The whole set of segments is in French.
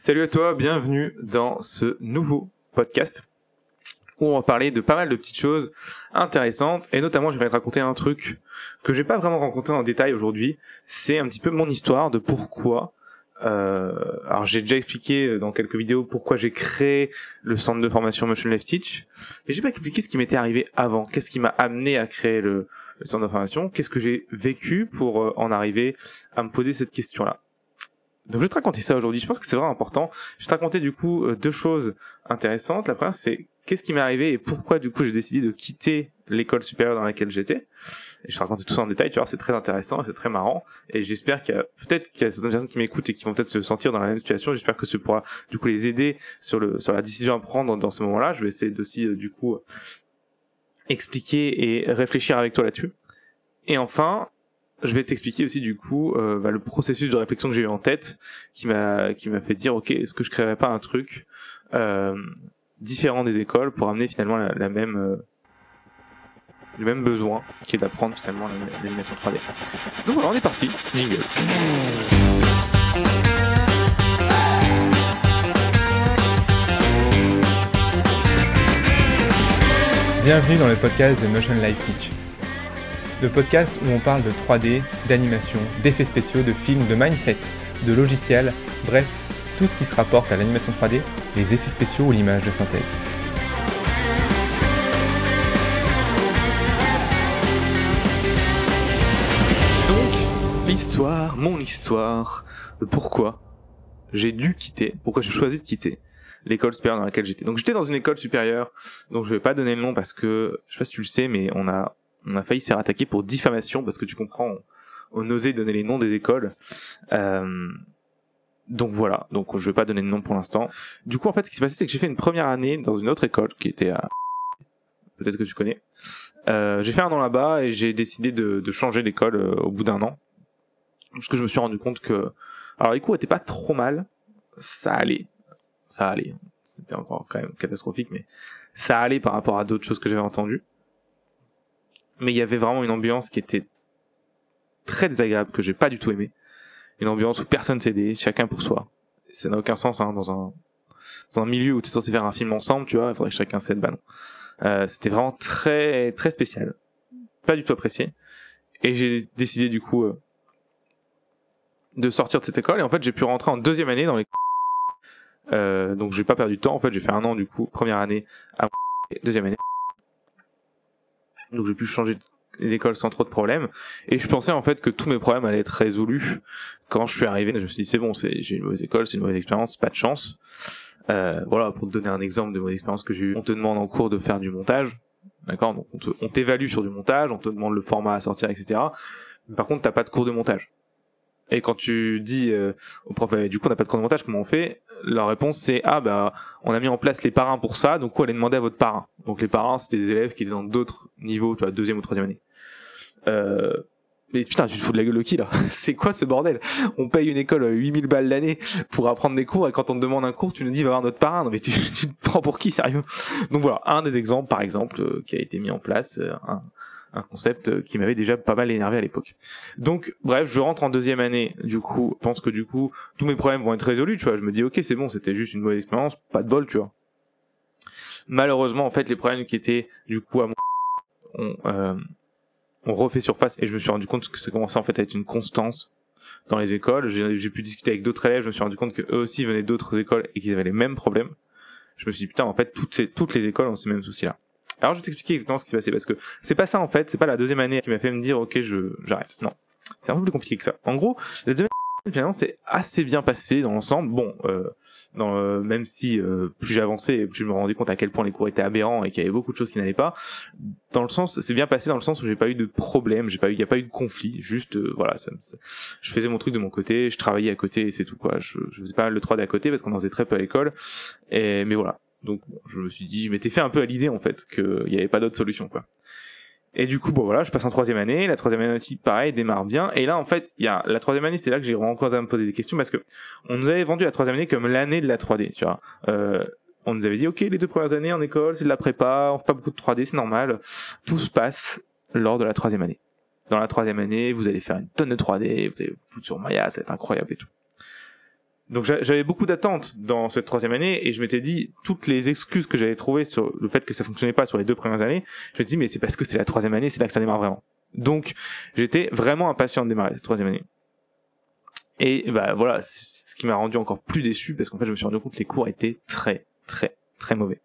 Salut à toi, bienvenue dans ce nouveau podcast où on va parler de pas mal de petites choses intéressantes et notamment je vais te raconter un truc que j'ai pas vraiment rencontré en détail aujourd'hui. C'est un petit peu mon histoire de pourquoi. Euh, alors j'ai déjà expliqué dans quelques vidéos pourquoi j'ai créé le centre de formation Motion Left Teach, mais j'ai pas expliqué ce qui m'était arrivé avant, qu'est-ce qui m'a amené à créer le, centre de formation, qu'est-ce que j'ai vécu pour euh, en arriver à me poser cette question-là? Donc je vais te raconter ça aujourd'hui. Je pense que c'est vraiment important. Je vais te raconter du coup euh, deux choses intéressantes. La première, c'est qu'est-ce qui m'est arrivé et pourquoi du coup j'ai décidé de quitter l'école supérieure dans laquelle j'étais. Et je te raconter tout ça en détail. Tu vois, c'est très intéressant, c'est très marrant. Et j'espère qu'il y a peut-être qu'il y a certaines personnes qui m'écoutent et qui vont peut-être se sentir dans la même situation. J'espère que ce pourra du coup les aider sur le sur la décision à prendre dans ce moment-là. Je vais essayer aussi euh, du coup expliquer et réfléchir avec toi là-dessus. Et enfin, je vais t'expliquer aussi du coup euh, bah, le processus de réflexion que j'ai eu en tête qui m'a qui m'a fait dire ok est-ce que je créerais pas un truc euh, différent des écoles pour amener finalement la, même euh, le même besoin qui est d'apprendre finalement l'animation 3D donc voilà on est parti. Jingle. Bienvenue dans le podcast de Motion Life Teach le podcast où on parle de 3D, d'animation, d'effets spéciaux, de films, de mindset, de logiciels, bref, tout ce qui se rapporte à l'animation 3D, les effets spéciaux ou l'image de synthèse. Donc, l'histoire, mon histoire, de pourquoi j'ai dû quitter, pourquoi j'ai choisi de quitter l'école supérieure dans laquelle j'étais. Donc j'étais dans une école supérieure, donc je vais pas donner le nom parce que je sais pas si tu le sais, mais on a on a failli se faire attaquer pour diffamation parce que tu comprends, on, osait donner les noms des écoles. Euh, donc voilà, donc je vais pas donner de nom pour l'instant. Du coup, en fait, ce qui s'est passé, c'est que j'ai fait une première année dans une autre école qui était à peut-être que tu connais. Euh, j'ai fait un an là-bas et j'ai décidé de, de changer d'école euh, au bout d'un an. Parce que je me suis rendu compte que, alors les cours étaient pas trop mal, ça allait, ça allait. C'était encore quand même catastrophique, mais ça allait par rapport à d'autres choses que j'avais entendues mais il y avait vraiment une ambiance qui était très désagréable que j'ai pas du tout aimé. Une ambiance où personne s'aidait, chacun pour soi. ça n'a aucun sens hein, dans un dans un milieu où tu es censé faire un film ensemble, tu vois, il faudrait que chacun s'aide, bah non. Euh, c'était vraiment très très spécial, pas du tout apprécié. Et j'ai décidé du coup euh, de sortir de cette école et en fait j'ai pu rentrer en deuxième année dans les euh, donc j'ai pas perdu de temps en fait j'ai fait un an du coup première année à deuxième année donc j'ai pu changer d'école sans trop de problèmes. Et je pensais en fait que tous mes problèmes allaient être résolus quand je suis arrivé. Je me suis dit c'est bon c'est j'ai une mauvaise école c'est une mauvaise expérience pas de chance. Euh, voilà pour te donner un exemple de mauvaise expérience que j'ai eu on te demande en cours de faire du montage d'accord? Donc on t'évalue sur du montage on te demande le format à sortir etc par contre t'as pas de cours de montage et quand tu dis euh, au prof, du coup, on n'a pas de cours de montage, comment on fait? La réponse c'est ah bah on a mis en place les parrains pour ça, donc quoi, allez demander à votre parrain. Donc les parrains, c'était des élèves qui étaient dans d'autres niveaux, tu vois, deuxième ou troisième année. Euh, mais putain, tu te fous de la gueule de qui là? C'est quoi ce bordel? On paye une école 8000 balles l'année pour apprendre des cours et quand on te demande un cours, tu nous dis va voir notre parrain. Non mais tu, tu te prends pour qui sérieux? Donc voilà, un des exemples par exemple euh, qui a été mis en place, un, un concept qui m'avait déjà pas mal énervé à l'époque. Donc bref, je rentre en deuxième année, du coup, pense que du coup, tous mes problèmes vont être résolus, tu vois, je me dis ok, c'est bon, c'était juste une mauvaise expérience, pas de bol, tu vois. Malheureusement, en fait, les problèmes qui étaient du coup à mon on, euh, on refait surface et je me suis rendu compte que ça commençait en fait à être une constance dans les écoles. J'ai pu discuter avec d'autres élèves, je me suis rendu compte que eux aussi venaient d'autres écoles et qu'ils avaient les mêmes problèmes. Je me suis dit putain, en fait, toutes, ces, toutes les écoles ont ces mêmes soucis-là. Alors je vais t'expliquer exactement ce qui s'est passé parce que c'est pas ça en fait, c'est pas la deuxième année qui m'a fait me dire ok je j'arrête. Non, c'est un peu plus compliqué que ça. En gros, la deuxième année finalement c'est assez bien passé dans l'ensemble. Bon, euh, dans, euh, même si euh, plus j'avançais, plus je me rendais compte à quel point les cours étaient aberrants et qu'il y avait beaucoup de choses qui n'allaient pas. Dans le sens, c'est bien passé dans le sens où j'ai pas eu de problème, j'ai pas eu, y a pas eu de conflit. Juste euh, voilà, je faisais mon truc de mon côté, je travaillais à côté et c'est tout quoi. Je, faisais pas le 3D à côté parce qu'on en faisait très peu à l'école. Et mais voilà, donc je me suis dit, je m'étais fait un peu à l'idée en fait qu'il n'y avait pas d'autre solution quoi. Et du coup, bon voilà, je passe en troisième année. La troisième année aussi, pareil, démarre bien. Et là, en fait, il y a la troisième année, c'est là que j'ai encore à me poser des questions parce que on nous avait vendu la troisième année comme l'année de la 3D, tu vois. Euh, on nous avait dit, ok, les deux premières années en école, c'est de la prépa, on fait pas beaucoup de 3D, c'est normal. Tout se passe lors de la troisième année. Dans la troisième année, vous allez faire une tonne de 3D, vous allez vous foutre sur Maya, ça va être incroyable et tout. Donc j'avais beaucoup d'attentes dans cette troisième année et je m'étais dit toutes les excuses que j'avais trouvées sur le fait que ça fonctionnait pas sur les deux premières années, je me dit mais c'est parce que c'est la troisième année, c'est là que ça démarre vraiment. Donc j'étais vraiment impatient de démarrer cette troisième année. Et bah voilà, ce qui m'a rendu encore plus déçu parce qu'en fait je me suis rendu compte que les cours étaient très très très mauvais.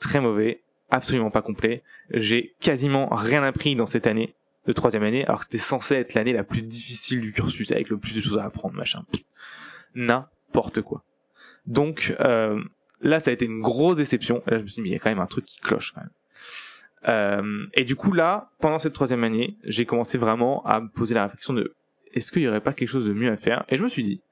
Très mauvais, absolument pas complet. J'ai quasiment rien appris dans cette année de troisième année, alors que c'était censé être l'année la plus difficile du cursus, avec le plus de choses à apprendre, machin. N'importe quoi. Donc euh, là, ça a été une grosse déception. là, je me suis dit, mais il y a quand même un truc qui cloche quand même. Euh, et du coup là, pendant cette troisième année, j'ai commencé vraiment à me poser la réflexion de est-ce qu'il y aurait pas quelque chose de mieux à faire? Et je me suis dit,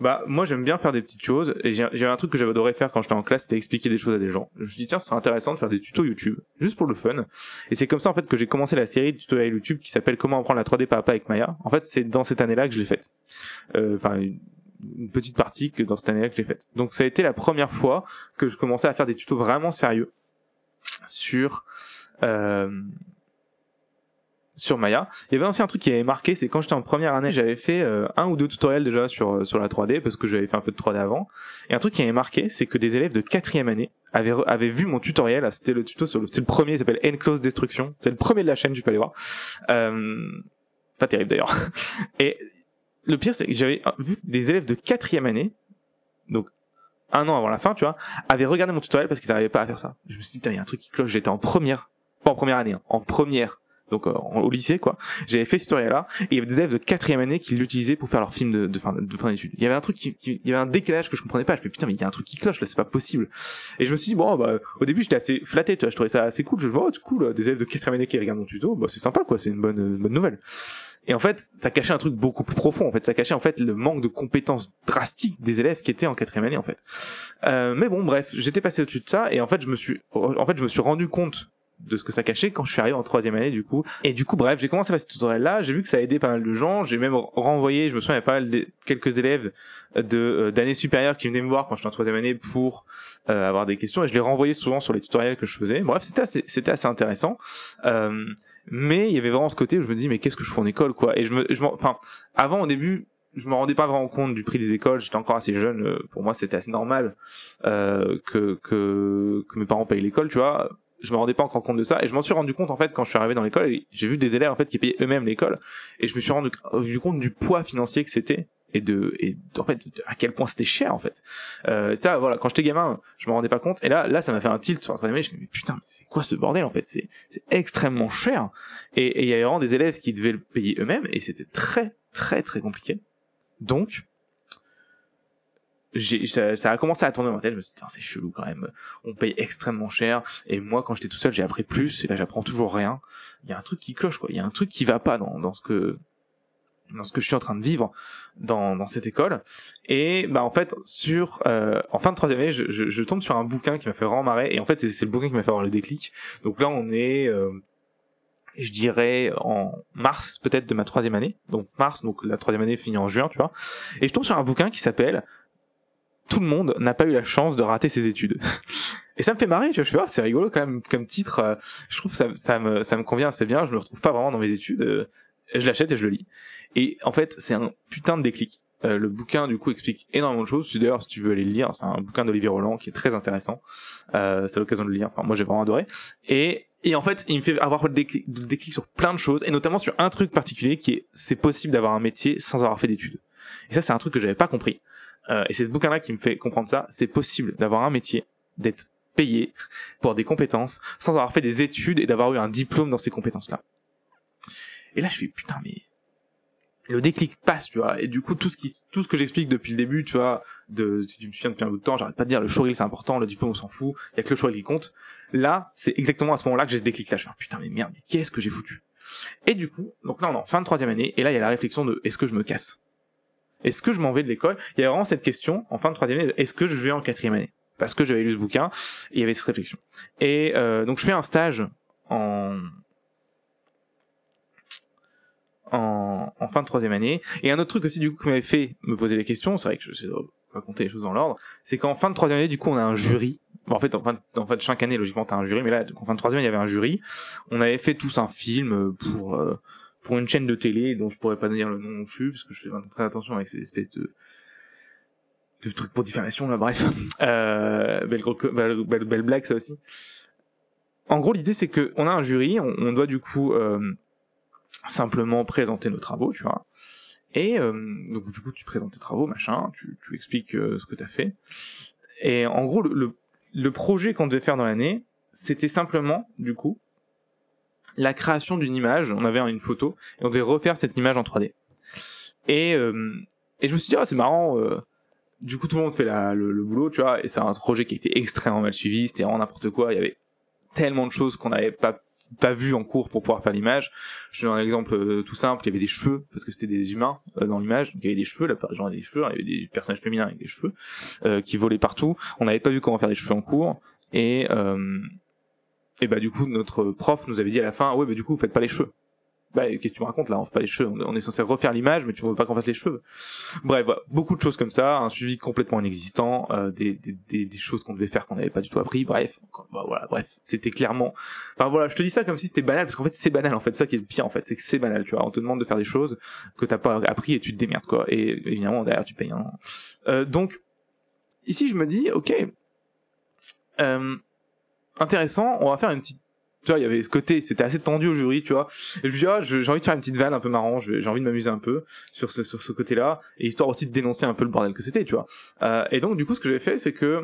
bah moi j'aime bien faire des petites choses et j'ai un truc que j'avais adoré faire quand j'étais en classe c'était expliquer des choses à des gens je me suis dit tiens c'est intéressant de faire des tutos YouTube juste pour le fun et c'est comme ça en fait que j'ai commencé la série de tutoriels YouTube qui s'appelle comment apprendre la 3D papa avec Maya en fait c'est dans cette année là que je l'ai faite euh, enfin une petite partie que dans cette année là que j'ai faite donc ça a été la première fois que je commençais à faire des tutos vraiment sérieux sur euh, sur Maya. Il y avait aussi un truc qui avait marqué, c'est quand j'étais en première année, j'avais fait euh, un ou deux tutoriels déjà sur euh, sur la 3D parce que j'avais fait un peu de 3D avant. Et un truc qui avait marqué, c'est que des élèves de quatrième année avaient avaient vu mon tutoriel. Ah, c'était le tuto sur le, c'est le premier, il s'appelle Enclose Destruction. C'est le premier de la chaîne, tu peux aller voir. Euh, pas terrible d'ailleurs. Et le pire, c'est que j'avais vu des élèves de quatrième année, donc un an avant la fin, tu vois, avaient regardé mon tutoriel parce qu'ils n'arrivaient pas à faire ça. Je me suis dit, putain, il y a un truc qui cloche. J'étais en première, pas en première année, hein, en première donc euh, au lycée quoi. J'avais fait ce tutoriel là et il y avait des élèves de quatrième année qui l'utilisaient pour faire leur film de, fin de fin d'études. Il y avait un truc qui, il y avait un décalage que je comprenais pas. Je me putain mais il y a un truc qui cloche là, c'est pas possible. Et je me suis dit bon bah au début j'étais assez flatté, tu vois, je trouvais ça assez cool. Je me dis oh cool, des élèves de quatrième année qui regardent mon tuto, bah c'est sympa quoi, c'est une bonne une bonne nouvelle. Et en fait, ça cachait un truc beaucoup plus profond. En fait, ça cachait en fait le manque de compétences drastiques des élèves qui étaient en quatrième année en fait. Euh, mais bon, bref, j'étais passé au-dessus de ça et en fait, je me suis, en fait, je me suis rendu compte de ce que ça cachait quand je suis arrivé en troisième année du coup. Et du coup bref j'ai commencé à faire ce tutoriel là j'ai vu que ça a aidé pas mal de gens. J'ai même renvoyé je me souviens il y a pas mal de quelques élèves de euh, d'années supérieures qui venaient me voir quand j'étais en troisième année pour euh, avoir des questions. Et je les renvoyais souvent sur les tutoriels que je faisais. Bref c'était assez c'était assez intéressant. Euh, mais il y avait vraiment ce côté où je me dis mais qu'est-ce que je fais en école quoi? Et je me je enfin avant au début je me rendais pas vraiment compte du prix des écoles. J'étais encore assez jeune. Pour moi, c'était assez normal euh, que, que que mes parents payent l'école, tu vois? Je me rendais pas encore compte de ça et je m'en suis rendu compte en fait quand je suis arrivé dans l'école j'ai vu des élèves en fait qui payaient eux-mêmes l'école et je me suis rendu, compte du poids financier que c'était et de et en fait à quel point c'était cher en fait euh, ça voilà quand j'étais gamin je me rendais pas compte et là là ça m'a fait un tilt sur la troisième année je me suis dit putain mais c'est quoi ce bordel en fait? C'est c'est extrêmement cher et il y avait vraiment des élèves qui devaient le payer eux-mêmes et c'était très très très compliqué donc ça, ça, a commencé à tourner dans ma tête. Je me suis dit, c'est chelou quand même. On paye extrêmement cher. Et moi, quand j'étais tout seul, j'ai appris plus. Et là, j'apprends toujours rien. Il y a un truc qui cloche, quoi. Il y a un truc qui va pas dans, dans ce que dans ce que je suis en train de vivre dans, dans cette école. Et bah en fait sur euh, en fin de troisième année je, je, je, tombe sur un bouquin qui m'a fait vraiment marrer. Et en fait c'est le bouquin qui m'a fait avoir le déclic. Donc là on est euh, je dirais en mars peut-être de ma troisième année. Donc mars donc la troisième année finit en juin tu vois. Et je tombe sur un bouquin qui s'appelle tout le monde n'a pas eu la chance de rater ses études. Et ça me fait marrer, tu vois, je fais, ah, c'est rigolo quand même comme titre, euh, je trouve ça, ça me, ça me convient assez bien, je me retrouve pas vraiment dans mes études, euh, je l'achète et je le lis. Et en fait, c'est un putain de déclic. Euh, le bouquin du coup explique énormément de choses. D'ailleurs, si tu veux aller le lire, c'est un bouquin d'Olivier Roland qui est très intéressant. Euh, c'est l'occasion de le lire. Enfin, moi, j'ai vraiment adoré. Et et en fait, il me fait avoir le déclic, sur plein de choses, et notamment sur un truc particulier qui est, c'est possible d'avoir un métier sans avoir fait d'études. Et ça, c'est un truc que j'avais pas compris. Euh, et c'est ce bouquin-là qui me fait comprendre ça. C'est possible d'avoir un métier, d'être payé pour des compétences, sans avoir fait des études et d'avoir eu un diplôme dans ces compétences-là. Et là, je fais putain, mais le déclic passe, tu vois. Et du coup, tout ce qui, tout ce que j'explique depuis le début, tu vois, de, si tu me souviens depuis un bout de temps, j'arrête pas de dire le showreel c'est important, le diplôme on s'en fout, il y a que le showreel qui compte. Là, c'est exactement à ce moment-là que j'ai ce déclic là. Je fais putain, mais merde, mais qu'est-ce que j'ai foutu? Et du coup, donc là on est en fin de troisième année, et là il y a la réflexion de est-ce que je me casse? Est-ce que je m'en vais de l'école? Il y a vraiment cette question en fin de troisième année. Est-ce que je vais en quatrième année? Parce que j'avais lu ce bouquin, et il y avait cette réflexion. Et euh, donc je fais un stage en en, en fin de troisième année. Et un autre truc aussi du coup qui m'avait fait me poser les questions, c'est vrai que je sais raconter les choses dans l'ordre, c'est qu'en fin de troisième année, du coup, on a un jury. Bon, en fait, en fin, de, en fait, chaque année, logiquement, t'as un jury, mais là, en fin de troisième, il y avait un jury. On avait fait tous un film pour euh, pour une chaîne de télé dont je pourrais pas dire le nom non plus parce que je fais très attention avec ces espèces de de trucs pour diffamation là, bref. Euh, belle, belle, belle, belle, blague ça aussi. En gros, l'idée c'est que on a un jury, on, on doit du coup euh, simplement présenter nos travaux, tu vois. Et euh, du coup, tu présentes tes travaux, machin, tu, tu expliques euh, ce que tu as fait. Et en gros, le, le, le projet qu'on devait faire dans l'année, c'était simplement, du coup, la création d'une image. On avait une photo et on devait refaire cette image en 3D. Et, euh, et je me suis dit, ah, c'est marrant. Euh, du coup, tout le monde fait la, le, le boulot, tu vois. Et c'est un projet qui a été extrêmement mal suivi. C'était vraiment n'importe quoi. Il y avait tellement de choses qu'on n'avait pas pas vu en cours pour pouvoir faire l'image. Je donne un exemple euh, tout simple, il y avait des cheveux, parce que c'était des humains euh, dans l'image, donc il y avait des cheveux, la gens avaient des cheveux, il y avait des personnages féminins avec des cheveux, euh, qui volaient partout. On n'avait pas vu comment faire des cheveux en cours, et, et bah du coup notre prof nous avait dit à la fin, ouais bah du coup vous faites pas les cheveux bah, qu'est-ce que tu me racontes là? On fait pas les cheveux, on est censé refaire l'image, mais tu veux pas qu'on fasse les cheveux. Bref, voilà. beaucoup de choses comme ça, un suivi complètement inexistant, euh, des, des, des, choses qu'on devait faire qu'on n'avait pas du tout appris. Bref, bah, voilà, bref, c'était clairement. Enfin voilà, je te dis ça comme si c'était banal, parce qu'en fait c'est banal. En fait, ça qui est le pire, en fait, c'est que c'est banal. Tu vois, on te demande de faire des choses que t'as pas appris et tu te démerdes quoi. Et évidemment derrière tu payes. Hein. Euh, donc ici je me dis, ok, euh, intéressant, on va faire une petite tu vois, il y avait ce côté, c'était assez tendu au jury, tu vois. Et je ah, j'ai envie de faire une petite vanne un peu marrant, j'ai envie de m'amuser un peu sur ce, sur ce côté-là, et histoire aussi de dénoncer un peu le bordel que c'était, tu vois. Euh, et donc, du coup, ce que j'ai fait, c'est que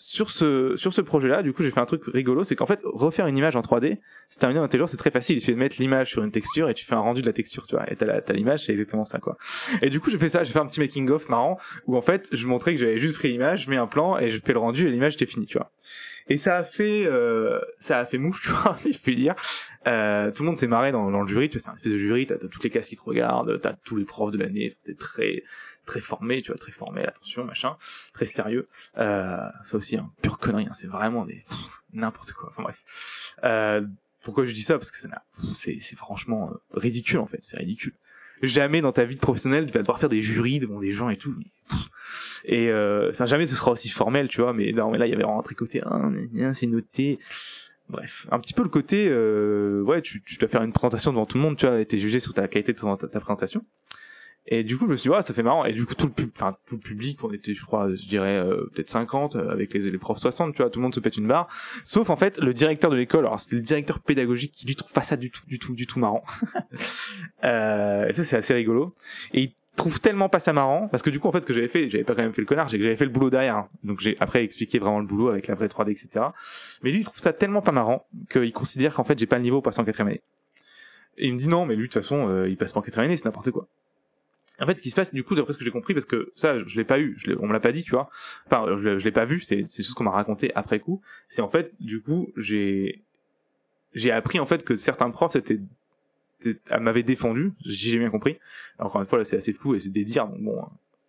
sur ce sur ce projet-là, du coup, j'ai fait un truc rigolo, c'est qu'en fait, refaire une image en 3D, c'est terminé en c'est très facile. Il suffit mettre l'image sur une texture et tu fais un rendu de la texture, tu vois. Et t'as l'image, c'est exactement ça, quoi. Et du coup, j'ai fait ça, j'ai fait un petit making of marrant où en fait, je montrais que j'avais juste pris l'image, je mets un plan et je fais le rendu et l'image était finie, tu vois. Et ça a fait, euh, ça a fait mouche, tu vois, si je puis dire. Euh, tout le monde s'est marré dans, dans le jury, tu vois, c'est un espèce de jury, t'as as toutes les classes qui te regardent, t'as tous les profs de l'année, c'est très, très formé, tu vois, très formé, attention, machin, très sérieux. Euh, ça aussi, un hein, pure connerie, hein, c'est vraiment des n'importe quoi. Enfin bref. Euh, pourquoi je dis ça? Parce que c'est, franchement euh, ridicule en fait, c'est ridicule jamais dans ta vie professionnelle tu vas devoir faire des jurys devant des gens et tout et euh, ça jamais ce sera aussi formel tu vois mais non mais là il y avait vraiment un tricoté ah, c'est noté bref un petit peu le côté euh, ouais tu, tu dois faire une présentation devant tout le monde tu vois et t'es jugé sur ta qualité de ta présentation et du coup, je me suis dit, ouais, ça fait marrant. Et du coup, tout le, pub, tout le public, on était, je crois, je dirais, euh, peut-être 50, euh, avec les, les profs 60, tu vois, tout le monde se pète une barre. Sauf, en fait, le directeur de l'école, alors c'était le directeur pédagogique qui lui trouve pas ça du tout, du tout, du tout marrant. euh, et ça, c'est assez rigolo. Et il trouve tellement pas ça marrant, parce que du coup, en fait, ce que j'avais fait, j'avais pas quand même fait le connard, que j'avais fait le boulot derrière. Donc j'ai après expliqué vraiment le boulot avec la vraie 3D, etc. Mais lui, il trouve ça tellement pas marrant qu'il considère qu'en fait, j'ai pas le niveau pour passer en quatrième année. Et il me dit non, mais lui, de toute façon, euh, il passe pas en quatrième année, c'est n'importe quoi. En fait, ce qui se passe, du coup, d'après ce que j'ai compris, parce que ça, je l'ai pas eu, je on me l'a pas dit, tu vois. Enfin, je, l'ai pas vu, c'est c'est ce qu'on m'a raconté après coup. C'est en fait, du coup, j'ai j'ai appris en fait que certains profs c'était m'avaient défendu, si j'ai bien compris. Encore une fois, là, c'est assez flou et c'est des dires, donc bon,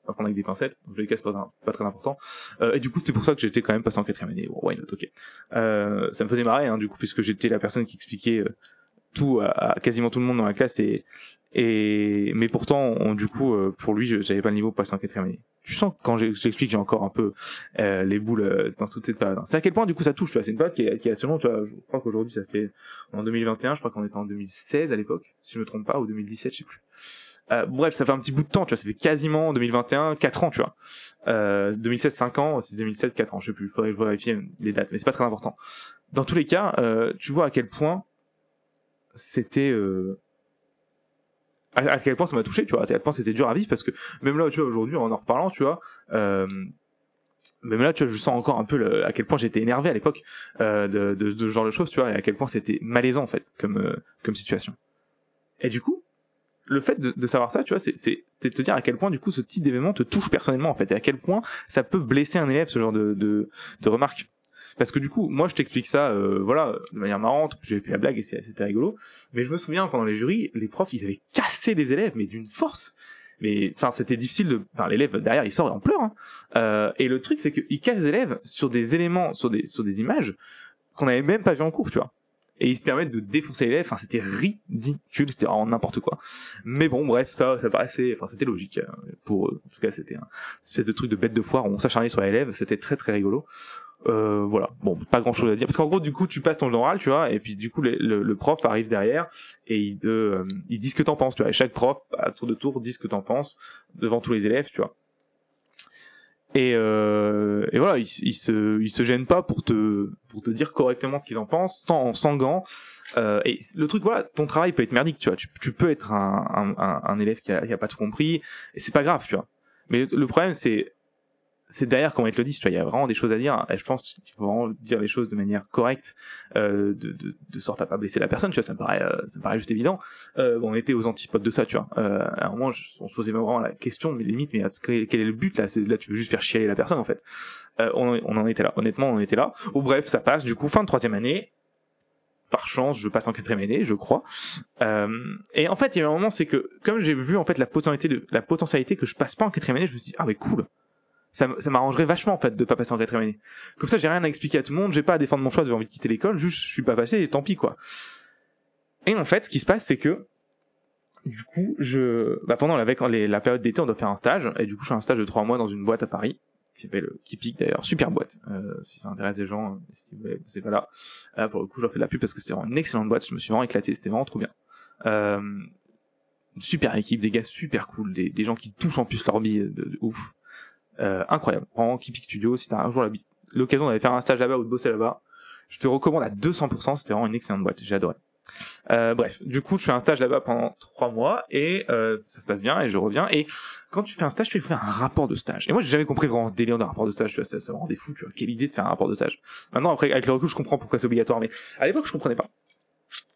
on va prendre avec des pincettes. Donc, je les casse pas, pas très important. Euh, et du coup, c'était pour ça que j'étais quand même passé en quatrième année. Bon, why not, ok. Euh, ça me faisait marrer, hein, du coup, puisque j'étais la personne qui expliquait euh, tout à, quasiment tout le monde dans la classe et et mais pourtant on, du coup euh, pour lui j'avais pas le niveau pour passer en quatrième année tu sens quand j'explique j'ai encore un peu euh, les boules euh, dans toute cette période c'est à quel point du coup ça touche tu vois c'est une période qui est, qui est assez tu vois je crois qu'aujourd'hui ça fait en 2021 je crois qu'on était en 2016 à l'époque si je me trompe pas ou 2017 je sais plus euh, bref, ça fait un petit bout de temps, tu vois, ça fait quasiment 2021, 4 ans, tu vois. Euh, 2007, 5 ans, c'est 2007, 4 ans, je sais plus, faudrait que je vérifie les dates, mais c'est pas très important. Dans tous les cas, euh, tu vois à quel point c'était euh, à, quel point ça m'a touché tu vois à quel point c'était dur à vivre parce que même là tu vois aujourd'hui en en reparlant tu vois euh, même là tu vois je sens encore un peu à quel point j'étais énervé à l'époque euh, de, ce genre de choses tu vois et à quel point c'était malaisant en fait comme comme situation. Et du coup le fait de, savoir ça tu vois c'est de te dire à quel point du coup ce type d'événement te touche personnellement en fait et à quel point ça peut blesser un élève ce genre de de, de remarques parce que du coup, moi, je t'explique ça, euh, voilà, de manière marrante. J'ai fait la blague et c'était rigolo. Mais je me souviens pendant les jurys, les profs, ils avaient cassé des élèves, mais d'une force. Mais enfin, c'était difficile de. Enfin, l'élève derrière, il sort en pleurs. Hein. Euh, et le truc, c'est qu'ils cassent des élèves sur des éléments, sur des sur des images qu'on n'avait même pas vu en cours, tu vois et ils se permettent de défoncer l'élève. Enfin, c'était ridicule, c'était vraiment n'importe quoi. Mais bon, bref, ça, ça paraissait, enfin, c'était logique hein, pour eux. En tout cas, c'était un espèce de truc de bête de foire. On s'acharnait sur l'élève, c'était très très rigolo. Euh, voilà, bon, pas grand chose à dire. Parce qu'en gros, du coup, tu passes ton oral, tu vois, et puis du coup, le, le, prof arrive derrière et il euh, dit ce que t'en penses, tu vois. Et chaque prof, à tour de tour, dit ce que t'en penses devant tous les élèves, tu vois. Et, euh, et voilà, ils, ils se, ils se gênent pas pour te, pour te dire correctement ce qu'ils en pensent, sans, sans gants. Euh, et le truc, voilà, ton travail peut être merdique, tu vois. Tu, tu peux être un, un, un élève qui a, qui a pas tout compris, et c'est pas grave, tu vois. Mais le, le problème, c'est c'est derrière comment ils te le disent, tu vois, il y a vraiment des choses à dire, et je pense qu'il faut vraiment dire les choses de manière correcte, euh, de, de, de sorte à pas blesser la personne, tu vois, ça me paraît, euh, ça me paraît juste évident. Euh, bon, on était aux antipodes de ça, tu vois. Euh, à un moment, on se posait vraiment la question, mais limite, mais quel est le but là? C'est là, tu veux juste faire chialer la personne, en fait. Euh, on, en- on en était là, honnêtement, on en était là. Ou bref, ça passe, du coup, fin de troisième année. Par chance, je passe en quatrième année, je crois. Euh, et en fait, il y a un moment, c'est que comme j'ai vu en fait la potentialité de la potentialité que je passe pas en quatrième année, je me suis dit ah mais cool, ça, ça m'arrangerait vachement en fait de pas passer en quatrième année. Comme ça, j'ai rien à expliquer à tout le monde, j'ai pas à défendre mon choix, j'ai envie de quitter l'école, juste je suis pas passé et tant pis quoi. Et en fait, ce qui se passe, c'est que du coup, je, bah, pendant la, la période d'été, on doit faire un stage, et du coup, je fais un stage de trois mois dans une boîte à Paris qui s'appelle euh, Kipik d'ailleurs, super boîte. Euh, si ça intéresse des gens, euh, si vous c'est pas là. Euh, pour le coup, je leur fais de la pub parce que c'était vraiment une excellente boîte. Je me suis vraiment éclaté, c'était vraiment trop bien. Euh, super équipe, des gars super cool, des, des gens qui touchent en plus leur bille de, de ouf. Euh, incroyable. Vraiment, Kipik Studio, si t'as un jour l'occasion d'aller faire un stage là-bas ou de bosser là-bas, je te recommande à 200%, c'était vraiment une excellente boîte, j'ai adoré. Euh, bref, du coup, je fais un stage là-bas pendant trois mois et euh, ça se passe bien et je reviens. Et quand tu fais un stage, tu fais un rapport de stage. Et moi, j'ai jamais compris vraiment ce délire d'un rapport de stage. Tu vois, ça, ça me rendait fou. Tu vois, quelle idée de faire un rapport de stage. Maintenant, après, avec le recul, je comprends pourquoi c'est obligatoire, mais à l'époque, je comprenais pas.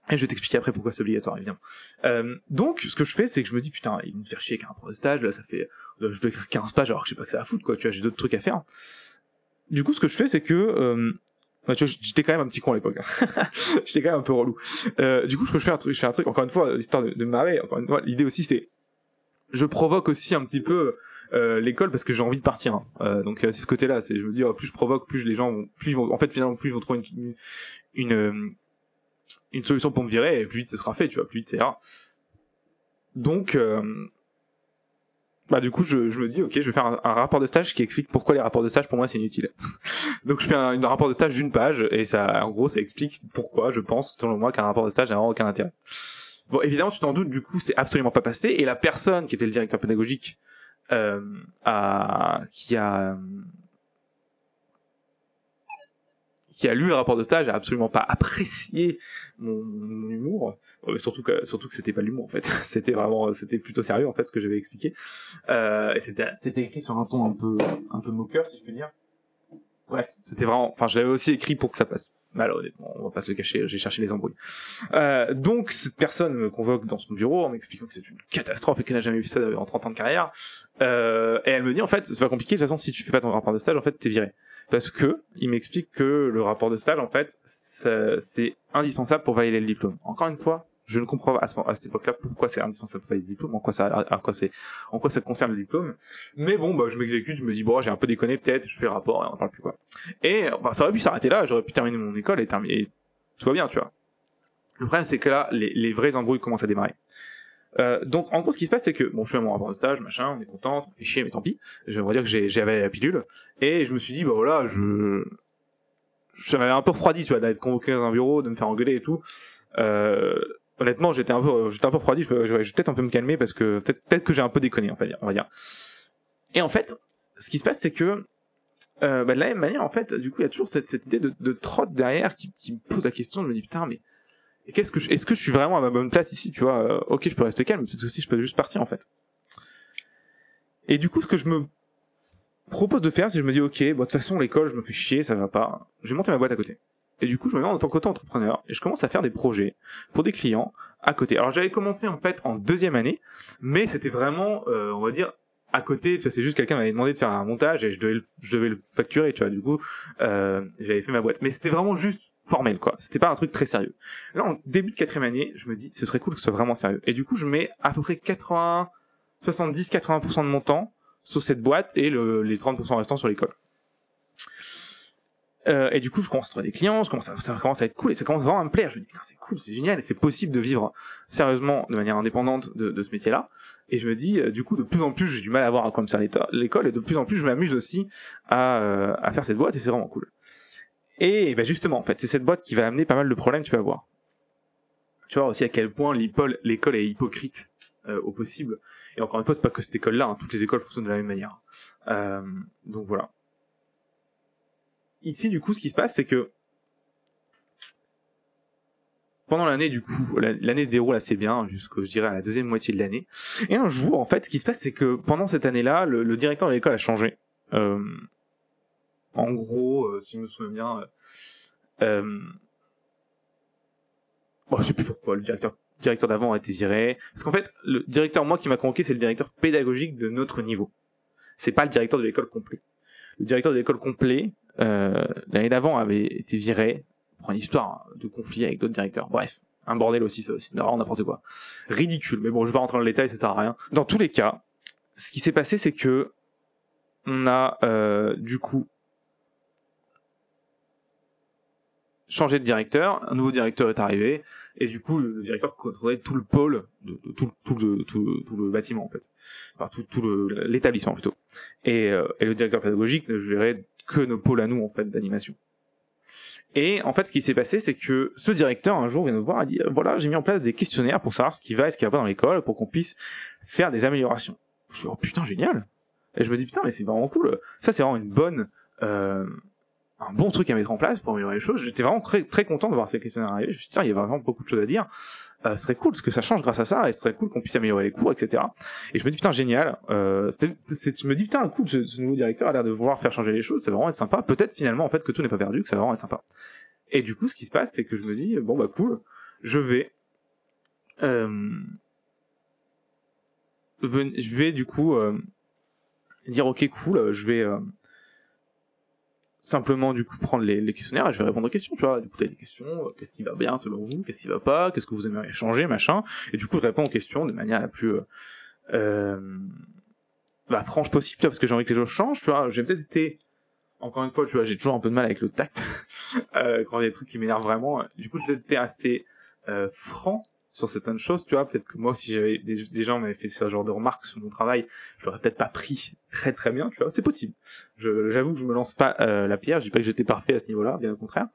Et je vais t'expliquer après pourquoi c'est obligatoire, évidemment. Euh, donc, ce que je fais, c'est que je me dis, putain, ils vont me faire chier avec un stage. Là, ça fait, euh, je dois écrire 15 pages alors que je sais pas que ça à foutre, quoi. Tu vois, j'ai d'autres trucs à faire. Du coup, ce que je fais, c'est que, euh, bah, tu vois, j'étais quand même un petit con à l'époque. hein. j'étais quand même un peu relou. Euh, du coup, je fais un truc, je fais un truc. Encore une fois, histoire de, de me marrer. Encore une fois, l'idée aussi, c'est, je provoque aussi un petit peu euh, l'école parce que j'ai envie de partir. hein. Euh, donc euh, c'est ce côté-là. C'est, je me dis, oh, plus je provoque, plus les gens, vont, plus ils vont, en fait, finalement, plus ils vont trouver une, une, une, euh, une solution pour me virer, et plus vite ce sera fait. Tu vois, plus vite c'est. Donc, euh, bah du coup, je, je me dis, ok, je vais faire un, rapport de stage qui explique pourquoi les rapports de stage pour moi c'est inutile. Donc je fais un, un rapport de stage d'une page et ça, en gros, ça explique pourquoi je pense selon moi qu'un rapport de stage n'a vraiment aucun intérêt. Bon, évidemment, tu t'en doutes, du coup, c'est absolument pas passé et la personne qui était le directeur pédagogique euh, a, qui a qui a lu le rapport de stage a absolument pas apprécié mon, humour. Surtout que surtout que c'était pas l'humour en fait. C'était vraiment c'était plutôt sérieux en fait ce que j'avais expliqué. Euh, et c'était c'était écrit sur un ton un peu un peu moqueur si je peux dire. Bref c'était vraiment enfin je l'avais aussi écrit pour que ça passe mal honnêtement. On va pas se le cacher j'ai cherché les embrouilles. Euh, donc cette personne me convoque dans son bureau en m'expliquant que c'est une catastrophe et qu'elle n'a jamais vu ça en 30 ans de carrière. Euh, et elle me dit en fait c'est pas compliqué de toute façon si tu fais pas ton rapport de stage en fait t'es viré parce que il m'explique que le rapport de stage en fait c'est indispensable pour valider le diplôme encore une fois je ne comprends à, ce- à cette époque-là pourquoi c'est indispensable pour valider le diplôme, en quoi ça, en quoi c'est, en quoi ça concerne le diplôme. Mais bon, bah, je m'exécute, je me dis bon, j'ai un peu déconné peut-être, je fais le rapport on parle plus quoi. Et bah, ça aurait pu s'arrêter là, j'aurais pu terminer mon école et terminer, tout va bien, tu vois. Le problème c'est que là, les, les vraies embrouilles commencent à démarrer. Euh, donc en gros ce qui se passe c'est que bon je fais mon rapport de stage machin on est content ça me fait chier mais tant pis. Je vais dire que avalé la pilule. Et je me suis dit bah voilà je ça m'avait un peu refroidi tu vois d'être convoqué dans un bureau de me faire engueuler et tout. Euh, honnêtement j'étais un peu j'étais un peu refroidi je vais, peut-être un peu me calmer parce que peut-être que j'ai un peu déconné on va dire on va dire. Et en fait ce qui se passe c'est que euh, bah, de la même manière en fait du coup il y a toujours cette, idée de, de trotte derrière qui, qui me pose la question. Je me dis putain mais qu'est-ce que est-ce que je suis vraiment à ma bonne place ici tu vois Euh, ok je peux rester calme peut-être aussi je peux juste partir en fait. Et du coup ce que je me propose de faire c'est que je me dis ok bon de toute façon l'école je me fais chier ça va pas. Je vais monter ma boîte à côté. Et du coup je me mets en tant qu'auto-entrepreneur et je commence à faire des projets pour des clients à côté. Alors j'avais commencé en fait en deuxième année mais c'était vraiment euh, on va dire à côté tu vois c'est juste quelqu'un m'avait demandé de faire un montage et je devais le, je devais le facturer tu vois du coup euh, j'avais fait ma boîte. Mais c'était vraiment juste formel quoi. C'était pas un truc très sérieux. Là en début de quatrième année je me dis ce serait cool que ce soit vraiment sérieux. Et du coup je mets à peu près 80 70 80% de mon temps sur cette boîte et le, les 30% restants sur l'école euh, et du coup, je commence à trouver des clients, je commence à, ça commence à être cool et ça commence vraiment à me plaire. Je me dis, putain, c'est cool, c'est génial et c'est possible de vivre sérieusement de manière indépendante de, de ce métier-là. Et je me dis, euh, du coup, de plus en plus, j'ai du mal à voir à quoi me sert l'école et de plus en plus, je m'amuse aussi à, euh, à faire cette boîte et c'est vraiment cool. Et ben justement, en fait, c'est cette boîte qui va amener pas mal de problèmes, tu vas voir. Tu vois aussi à quel point l'école l'école est hypocrite euh, au possible. Et encore une fois, c'est pas que cette école-là, hein, toutes les écoles fonctionnent de la même manière. Euh, donc voilà. Ici, du coup, ce qui se passe, c'est que pendant l'année, du coup, l'année se déroule assez bien, jusqu'au, je dirais, à la deuxième moitié de l'année. Et un jour, en fait, ce qui se passe, c'est que pendant cette année-là, le, directeur de l'école a changé. Euh, en gros, euh, si je me souviens bien, euh, euh, bon, je sais plus pourquoi, le directeur directeur d'avant a été viré. Parce qu'en fait, le directeur, moi, qui m'a convoqué, c'est le directeur pédagogique de notre niveau. C'est pas le directeur de l'école complet. Le directeur de l'école complet, l'année d'avant, avait été viré pour une histoire de conflit avec d'autres directeurs. Bref, un bordel aussi, ça aussi, n'importe quoi. Ridicule, mais bon, je vais pas rentrer dans le détail, ça sert à rien. Dans tous les cas, ce qui s'est passé, c'est que on a euh, du coup changé de directeur, un nouveau directeur est arrivé, et du coup le directeur contrôlait tout le pôle, tout, le, bâtiment en fait, enfin tout, tout l'établissement plutôt. Et, euh, et, le directeur pédagogique ne gérait que nos pôles à nous en fait d'animation. Et en fait, ce qui s'est passé, c'est que ce directeur un jour vient nous voir et dit voilà, j'ai mis en place des questionnaires pour savoir ce qui va et ce qui va pas dans l'école, pour qu'on puisse faire des améliorations. Je dis oh putain génial. Et je me dis putain mais c'est vraiment cool. Ça c'est vraiment une bonne euh, un bon truc à mettre en place pour améliorer les choses. J'étais vraiment très, très content de voir ces questionnaires arriver. Je me suis dit, tiens, il y a vraiment beaucoup de choses à dire. Euh, ce serait cool, parce que ça change grâce à ça, et ce serait cool qu'on puisse améliorer les cours, etc. Et je me dis, putain, génial. Euh, c'est, je me dis, putain, cool, ce, ce nouveau directeur a l'air de vouloir faire changer les choses, ça va vraiment être sympa. Peut-être finalement, en fait, que tout n'est pas perdu, que ça va vraiment être sympa. Et du coup, ce qui se passe, c'est que je me dis, bon, bah cool, je vais... Euh, je vais du coup euh, dire ok cool je vais euh, simplement du coup prendre les, les, questionnaires et je vais répondre aux questions, tu vois. Du coup, t'as des questions, euh, qu'est-ce qui va bien selon vous, qu'est-ce qui va pas, qu'est-ce que vous aimeriez changer, machin? Et du coup, je réponds aux questions de manière la plus euh, euh, bah, franche possible, tu vois, parce que j'ai envie que les choses changent, tu vois. J'ai peut-être été, encore une fois, tu vois, j'ai toujours un peu de mal avec le tact euh, quand il y a des trucs qui m'énervent vraiment. Du coup, j'ai été assez euh, franc sur certaines choses, tu vois, peut-être que moi, si j'avais des, gens m'avaient fait ce genre de remarques sur mon travail, je l'aurais peut-être pas pris très très bien, tu vois, c'est possible. J'avoue que je me lance pas euh, la pierre, je dis pas que j'étais parfait à ce niveau-là, bien au contraire.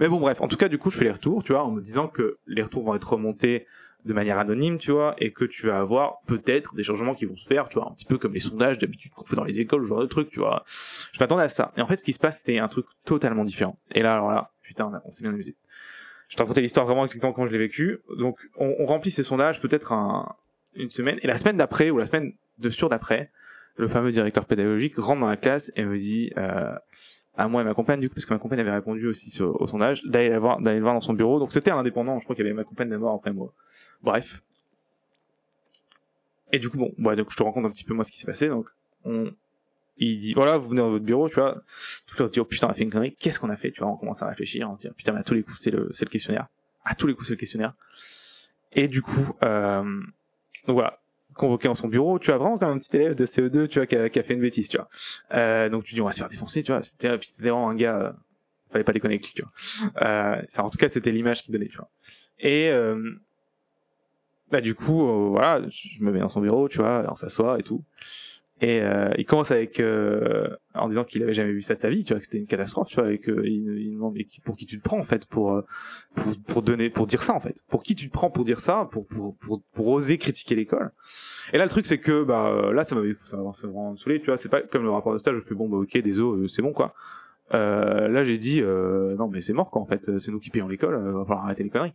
Mais bon, bref, en tout cas, du coup, je fais les retours, tu vois, en me disant que les retours vont être remontés de manière anonyme, tu vois, et que tu vas avoir peut-être des changements qui vont se faire, tu vois, un petit peu comme les sondages d'habitude qu'on fait dans les écoles, ce genre de trucs, tu vois. Je m'attendais à ça. Et en fait, ce qui se passe, c'était un truc totalement différent. Et là, alors là, putain, on, on s'est bien amusé je t'ai raconté l'histoire vraiment exactement quand je l'ai vécu. Donc, on, remplit ces sondages peut-être un, une semaine, et la semaine d'après, ou la semaine de sur d'après, le fameux directeur pédagogique rentre dans la classe et me dit euh, à moi et ma compagne du coup parce que ma compagne avait répondu aussi au sondage d'aller le voir d'aller le voir dans son bureau. Donc c'était un indépendant. Je crois qu'il y avait ma compagne d'abord après moi. Bref. Et du coup bon ouais, donc je te raconte un petit peu moi ce qui s'est passé. Donc on il dit voilà vous venez dans votre bureau tu vois. Tout le monde dit oh putain on a fait une connerie. Qu'est-ce qu'on a fait tu vois? On commence à réfléchir on dit oh, putain mais à tous les coups c'est le c'est le questionnaire. À tous les coups c'est le questionnaire. Et du coup euh, donc voilà. Convoqué dans son bureau tu vois vraiment comme un petit élève de CE2 tu vois qui a, qui a fait une bêtise tu vois. Euh, donc tu dis on va se faire défoncer tu vois. C'était c'était vraiment un gars euh, fallait pas déconner tu vois. Euh, ça, en tout cas c'était l'image qu'il donnait tu vois. Et euh, bah du coup euh, voilà je me mets dans son bureau tu vois on s'assoit et tout et euh, il commence avec euh, en disant qu'il avait jamais vu ça de sa vie, tu vois, que c'était une catastrophe, tu vois, et que il, demande mais pour qui tu te prends en fait pour, euh, pour pour donner pour dire ça en fait, pour qui tu te prends pour dire ça, pour pour pour, pour oser critiquer l'école. Et là le truc c'est que bah là ça m'avait ça m'a vraiment saoulé, tu vois, c'est pas comme le rapport de stage, je fais bon bah ok désolé, c'est bon quoi. Euh, là j'ai dit euh, non mais c'est mort quoi en fait, c'est nous qui payons l'école, euh, va falloir arrêter les conneries.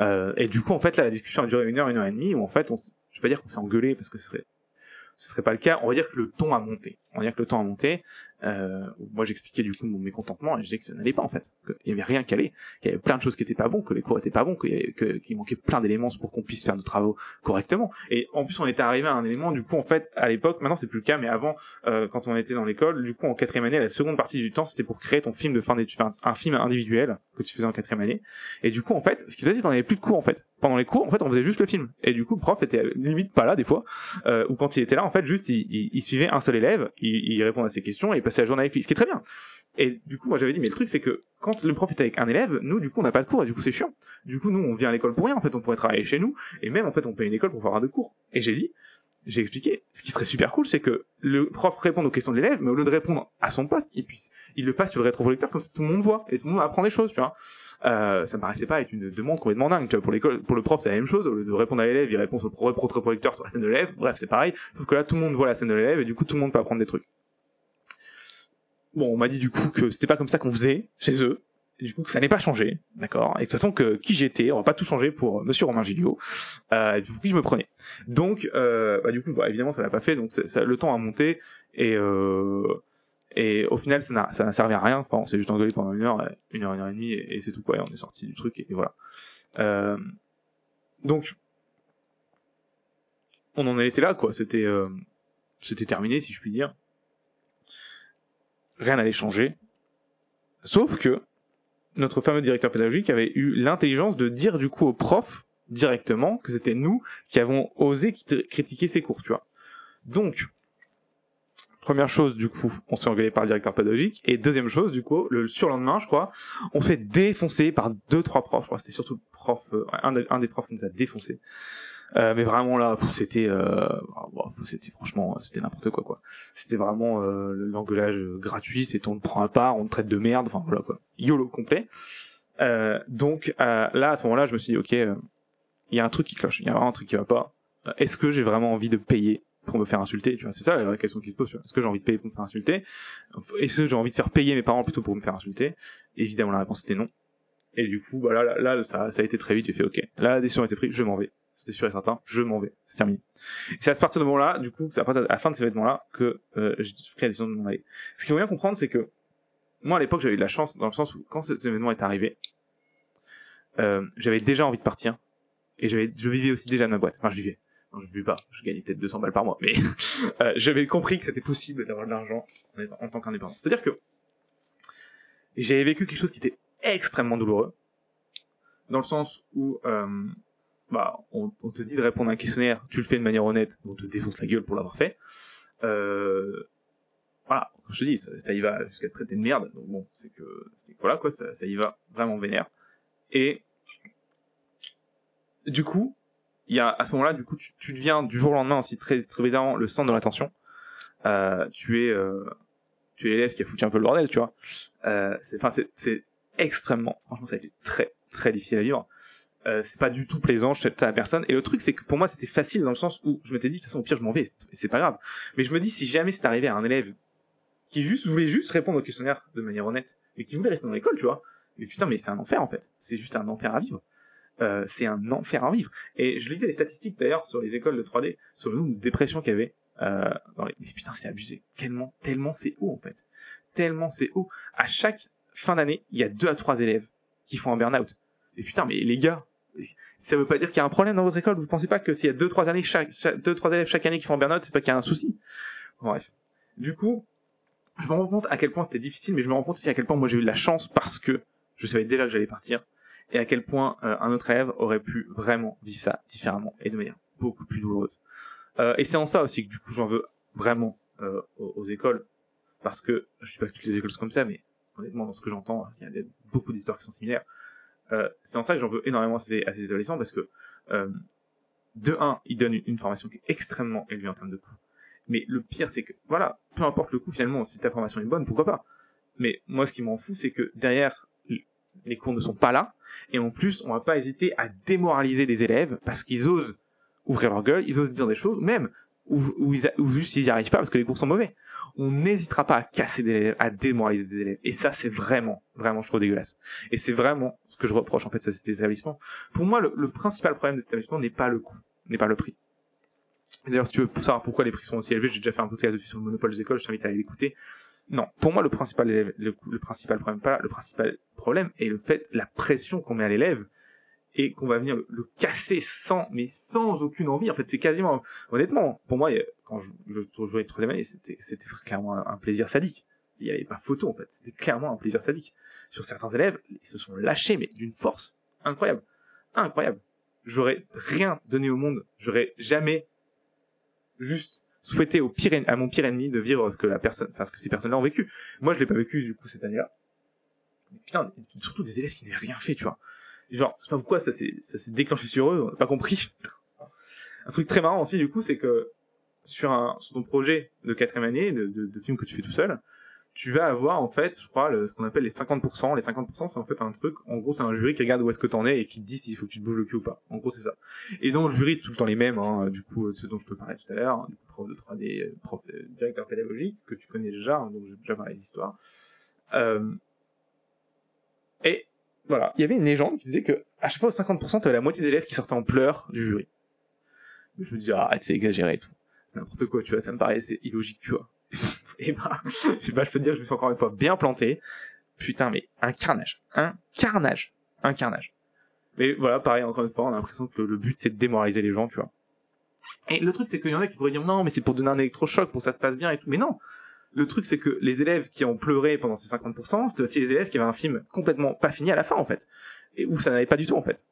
Euh, et du coup en fait là la discussion a duré une heure, une heure et demie où en fait on, je vais pas dire qu'on s'est engueulé parce que ce serait ce serait pas le cas. On va dire que le ton a monté. On va dire que le ton a monté. Euh, moi, j'expliquais du coup mon mécontentement et je disais que ça n'allait pas en fait. Qu'il y avait rien qui allait. Qu'il y avait plein de choses qui étaient pas bons, que les cours étaient pas bons, qu'il qu manquait plein d'éléments pour qu'on puisse faire nos travaux correctement. Et en plus, on était arrivé à un élément. Du coup, en fait, à l'époque, maintenant c'est plus le cas, mais avant, euh, quand on était dans l'école, du coup, en quatrième année, la seconde partie du temps, c'était pour créer ton film de fin d'études, enfin, un film individuel que tu faisais en quatrième année. Et du coup, en fait, ce qui se passait, c'est qu'on avait plus de cours en fait. Pendant les cours, en fait, on faisait juste le film. Et du coup, le prof était limite pas là des fois. Euh, ou quand il était là, en fait, juste il, il, il suivait un seul élève, il, il répondait à ses questions et il passait la journée avec lui, ce qui est très bien. Et du coup, moi j'avais dit, mais le truc c'est que quand le prof est avec un élève, nous du coup on n'a pas de cours et du coup c'est chiant. Du coup nous on vient à l'école pour rien en fait, on pourrait travailler chez nous et même en fait on paye une école pour avoir de cours. Et j'ai dit, j'ai expliqué, ce qui serait super cool, c'est que le prof réponde aux questions de l'élève, mais au lieu de répondre à son poste, il puisse, il le fasse sur le rétroprojecteur, comme ça tout le monde voit, et tout le monde apprend des choses, tu vois. Euh, ça me paraissait pas être une demande complètement dingue, tu vois. Pour l'école, pour le prof, c'est la même chose, au lieu de répondre à l'élève, il répond sur le rétroprojecteur sur la scène de l'élève, bref, c'est pareil, sauf que là, tout le monde voit la scène de l'élève, et du coup, tout le monde peut apprendre des trucs. Bon, on m'a dit du coup que c'était pas comme ça qu'on faisait chez eux, du coup que ça n'est pas changé, d'accord? Et de toute façon que qui j'étais, on va pas tout changer pour Monsieur Romain Gilliot, euh, pour qui je me prenais? Donc, euh, bah, du coup, bah, évidemment, ça l'a pas fait, donc ça, le temps a monté et euh, et au final, ça n'a ça n'a servi à rien. Enfin, on s'est juste engueulé pendant une heure, une heure, une heure et demie, et, c'est tout quoi. Et on est sorti du truc et, voilà. Euh, donc, on en était là quoi. C'était euh, c'était terminé si je puis dire. Rien n'allait changer. Sauf que notre fameux directeur pédagogique avait eu l'intelligence de dire du coup au prof directement que c'était nous qui avons osé critiquer ses cours, tu vois. Donc, première chose, du coup, on s'est engueulé par le directeur pédagogique, et deuxième chose, du coup, le surlendemain, je crois, on s'est défoncé par deux, trois profs, crois, c'était surtout le prof, euh, un, un, des profs qui nous a défoncé. Euh, mais vraiment là, c'était, euh, c'était franchement, c'était n'importe quoi quoi. C'était vraiment euh, l'engueulage gratuit, c'est on te prend à part, on te traite de merde, enfin voilà quoi, yolo complet. Euh, donc euh, là, à ce moment-là, je me suis dit ok, il y a un truc qui cloche, il y a vraiment un truc qui va pas. Est-ce que j'ai vraiment envie de payer pour me faire insulter Tu vois, c'est ça la question qui se pose. Est-ce que j'ai envie de payer pour me faire insulter? Est-ce que j'ai envie de faire payer mes parents plutôt pour me faire insulter? Évidemment, la réponse était non. Et du coup, bah là, là, ça, ça a été très vite. J'ai fait OK. Là, la décision a été prise. Je m'en vais c'était sûr et certain, je m'en vais, c'est terminé. c'est à partir de ce moment-là, du coup, c'est à la fin de ces événements-là que euh, j'ai pris la décision de m'en aller. Ce qu'il faut bien comprendre, c'est que moi, à l'époque, j'avais de la chance, dans le sens où, quand cet événement est arrivé, euh, j'avais déjà envie de partir, et j'avais, je vivais aussi déjà de ma boîte. Enfin, je vivais. Non, je vivais pas, je gagnais peut-être 200 balles par mois, mais euh, j'avais compris que c'était possible d'avoir de l'argent en, en tant qu'indépendant. C'est-à-dire que j'avais vécu quelque chose qui était extrêmement douloureux, dans le sens où euh, bah, on, te dit de répondre à un questionnaire, tu le fais de manière honnête, on te défonce la gueule pour l'avoir fait. Euh, voilà, comme je te dis, ça, y va jusqu'à te traiter de merde. Donc bon, c'est que, c'est voilà quoi, ça, y va vraiment vénère. Et du coup, il y a à ce moment-là, du coup, tu, deviens du jour au lendemain aussi très très évidemment le centre de l'attention. Euh, tu es euh, tu es l'élève qui a foutu un peu le bordel, tu vois. Euh, c'est enfin c'est extrêmement, franchement, ça a été très très difficile à vivre. Euh, c'est pas du tout plaisant chez la personne. Et le truc, c'est que pour moi, c'était facile dans le sens où je m'étais dit, de toute façon, au pire, je m'en vais, c'est pas grave. Mais je me dis, si jamais c'est arrivé à un élève qui juste voulait juste répondre au questionnaire de manière honnête, et qui voulait répondre à l'école, tu vois, mais putain, mais c'est un enfer en fait. C'est juste un enfer à vivre. Euh, c'est un enfer à vivre. Et je lisais les statistiques d'ailleurs sur les écoles de 3D, sur le nombre de dépressions qu'il y avait. Euh, dans les... Mais putain, c'est abusé. Tellement, tellement c'est haut en fait. Tellement c'est haut. À chaque fin d'année, il y a deux à trois élèves qui font un burn-out. Et putain, mais les gars, ça veut pas dire qu'il y a un problème dans votre école. Vous pensez pas que s'il y a deux trois années deux trois élèves chaque année qui font burn-out, c'est pas qu'il y a un souci. Bref. Du coup, je me rends compte à quel point c'était difficile, mais je me rends compte aussi à quel point moi j'ai eu de la chance parce que je savais déjà que j'allais partir et à quel point euh, un autre élève aurait pu vraiment vivre ça différemment et de manière beaucoup plus douloureuse. Euh, et c'est en ça aussi que du coup j'en veux vraiment euh, aux, écoles parce que je dis pas que toutes les écoles sont comme ça, mais honnêtement dans ce que j'entends, il y a beaucoup d'histoires qui sont similaires. Euh, c'est en ça que j'en veux énormément à ces, établissements parce que euh, de un, ils donnent une, formation qui est extrêmement élevée en termes de coût. Mais le pire, c'est que voilà, peu importe le coût finalement, si ta formation est bonne, pourquoi pas? Mais moi, ce qui m'en fout, c'est que derrière, les cours ne sont pas là, et en plus, on va pas hésiter à démoraliser des élèves parce qu'ils osent ouvrir leur gueule, ils osent dire des choses, même ou, ou juste ils n'y arrivent pas parce que les cours sont mauvais. On n'hésitera pas à casser des élèves, à démoraliser des élèves. Et ça, c'est vraiment, vraiment, je trouve dégueulasse. Et c'est vraiment ce que je reproche en fait à cet établissement. Pour moi, le, principal problème de cet n'est pas le coût, n'est pas le prix. D'ailleurs, si tu veux savoir pourquoi les prix sont aussi élevés, j'ai déjà fait un podcast dessus sur le monopole des écoles, je t'invite à aller l'écouter. Non, pour moi, le principal, le, le principal problème, pas le principal problème est le fait, la pression qu'on met à l'élève et qu'on va venir le, casser sans, mais sans aucune envie. En fait, c'est quasiment, honnêtement, pour moi, quand je, je jouais troisième année, c'était, c'était clairement un, plaisir sadique. Il n'y avait pas photo, en fait. C'était clairement un plaisir sadique. Sur certains élèves, ils se sont lâchés, mais d'une force incroyable. Incroyable. J'aurais rien donné au monde. J'aurais jamais juste souhaité au pire, à mon pire ennemi de vivre ce que la personne, enfin, ce que ces personnes-là ont vécu. Moi, je l'ai pas vécu, du coup, cette année-là. Mais putain, surtout des élèves qui n'avaient rien fait, tu vois genre, je sais pas pourquoi ça s'est, ça s'est déclenché sur eux, on n'a pas compris. Un truc très marrant aussi, du coup, c'est que sur un sur ton projet de quatrième année de, de, de film que tu fais tout seul, tu vas avoir en fait, je crois, le, ce qu'on appelle les 50%. Les 50%, c'est en fait un truc. En gros, c'est un jury qui regarde où est-ce que t'en es et qui te dit s'il faut que tu te bouges le cul ou pas. En gros, c'est ça. Et donc, le jury, c'est tout le temps les mêmes. Hein, du coup, ce dont je te parlais tout à l'heure, du coup, prof de 3D, prof, euh, directeur pédagogique que tu connais déjà, hein, donc j'ai déjà parlé des histoires. Euh, et voilà, il y avait une légende qui disait que à chaque fois, 50%, t'avais la moitié des élèves qui sortaient en pleurs du jury. Je me dis, ah, c'est exagéré et tout. N'importe quoi, tu vois, ça me paraissait illogique, tu vois. et bah, je, peux te dire, je me suis encore une fois bien planté. Putain, mais un carnage. Un carnage. Un carnage. Mais voilà, pareil, encore une fois, on a l'impression que le, but, c'est de démoraliser les gens, tu vois. Et le truc, c'est qu'il y en a qui pourraient dire, non, mais c'est pour donner un électrochoc, pour que ça se passe bien et tout. Mais non. Le truc, c'est que les élèves qui ont pleuré pendant ces 50%, c'était aussi les élèves qui avaient un film complètement pas fini à la fin, en fait. Et où ça n'allait pas du tout, en fait.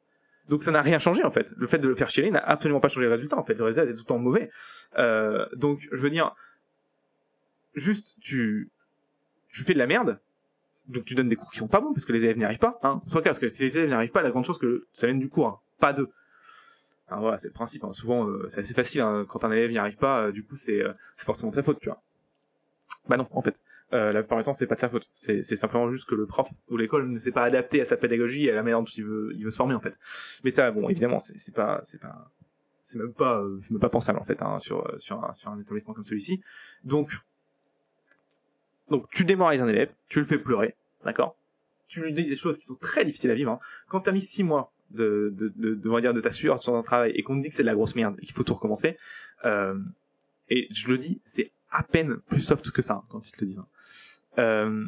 Donc ça n'a rien changé en fait. Le fait de le faire chialer n'a absolument pas changé le résultat en fait. Le résultat était tout le temps mauvais. Euh, donc je veux dire, juste tu tu fais de la merde donc tu donnes des cours qui sont pas bons parce que les élèves n'y arrivent pas hein soit parce que si les élèves n'y arrivent pas la grande chose que ça vienne du cours hein, pas d'eux alors voilà c'est le principe hein. souvent euh, c'est assez facile hein. quand un élève n'y arrive pas euh, du coup c'est euh, c'est forcément de sa faute tu vois bah non en fait la plupart du temps c'est pas de sa faute c'est c'est simplement juste que le prof ou l'école ne s'est pas adapté à sa pédagogie et à la manière dont il veut il veut se former en fait mais ça bon évidemment c'est c'est pas c'est pas c'est même pas c'est même pas pensable en fait hein, sur sur un, sur un établissement comme celui-ci donc donc tu démoralises un élève, tu le fais pleurer, d'accord? Tu lui dis des choses qui sont très difficiles à vivre. Hein. Quand t'as mis six mois de, de, de, de, on va dire, de ta sueur sur un travail et qu'on te dit que c'est de la grosse merde et qu'il faut tout recommencer, euh, et je le dis, c'est à peine plus soft que ça hein, quand ils te le disent. Hein. Euh,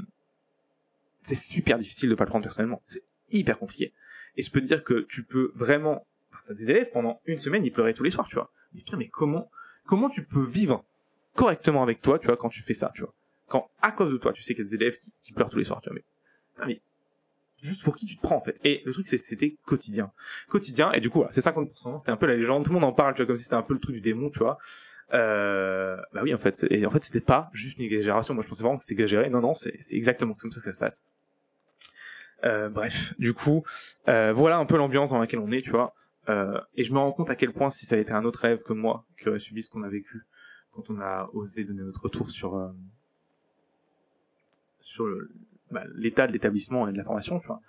c'est super difficile de pas le prendre personnellement. C'est hyper compliqué. Et je peux te dire que tu peux vraiment, t'as des élèves pendant une semaine, ils pleuraient tous les soirs, tu vois. Mais putain, mais comment, comment tu peux vivre correctement avec toi, tu vois, quand tu fais ça, tu vois quand à cause de toi, tu sais qu'il y a des élèves qui, pleurent tous les soirs, tu vois, mais, juste pour qui tu te prends en fait. Et le truc c'est c'était quotidien, quotidien. Et du coup, voilà, c'est 50%. C'était un peu la légende. Tout le monde en parle, tu vois, comme si c'était un peu le truc du démon, tu vois. Euh, bah oui, en fait. Et en fait, c'était pas juste une exagération. Moi, je pensais vraiment que c'était exagéré. Non, non, c'est exactement comme ça que ça se passe. Euh, bref, du coup, euh, voilà un peu l'ambiance dans laquelle on est, tu vois. Euh, et je me rends compte à quel point si ça avait été un autre élève que moi qui aurait subi ce qu'on a vécu quand on a osé donner notre retour sur euh, sur bah, l'état de l'établissement et de la formation, tu vois,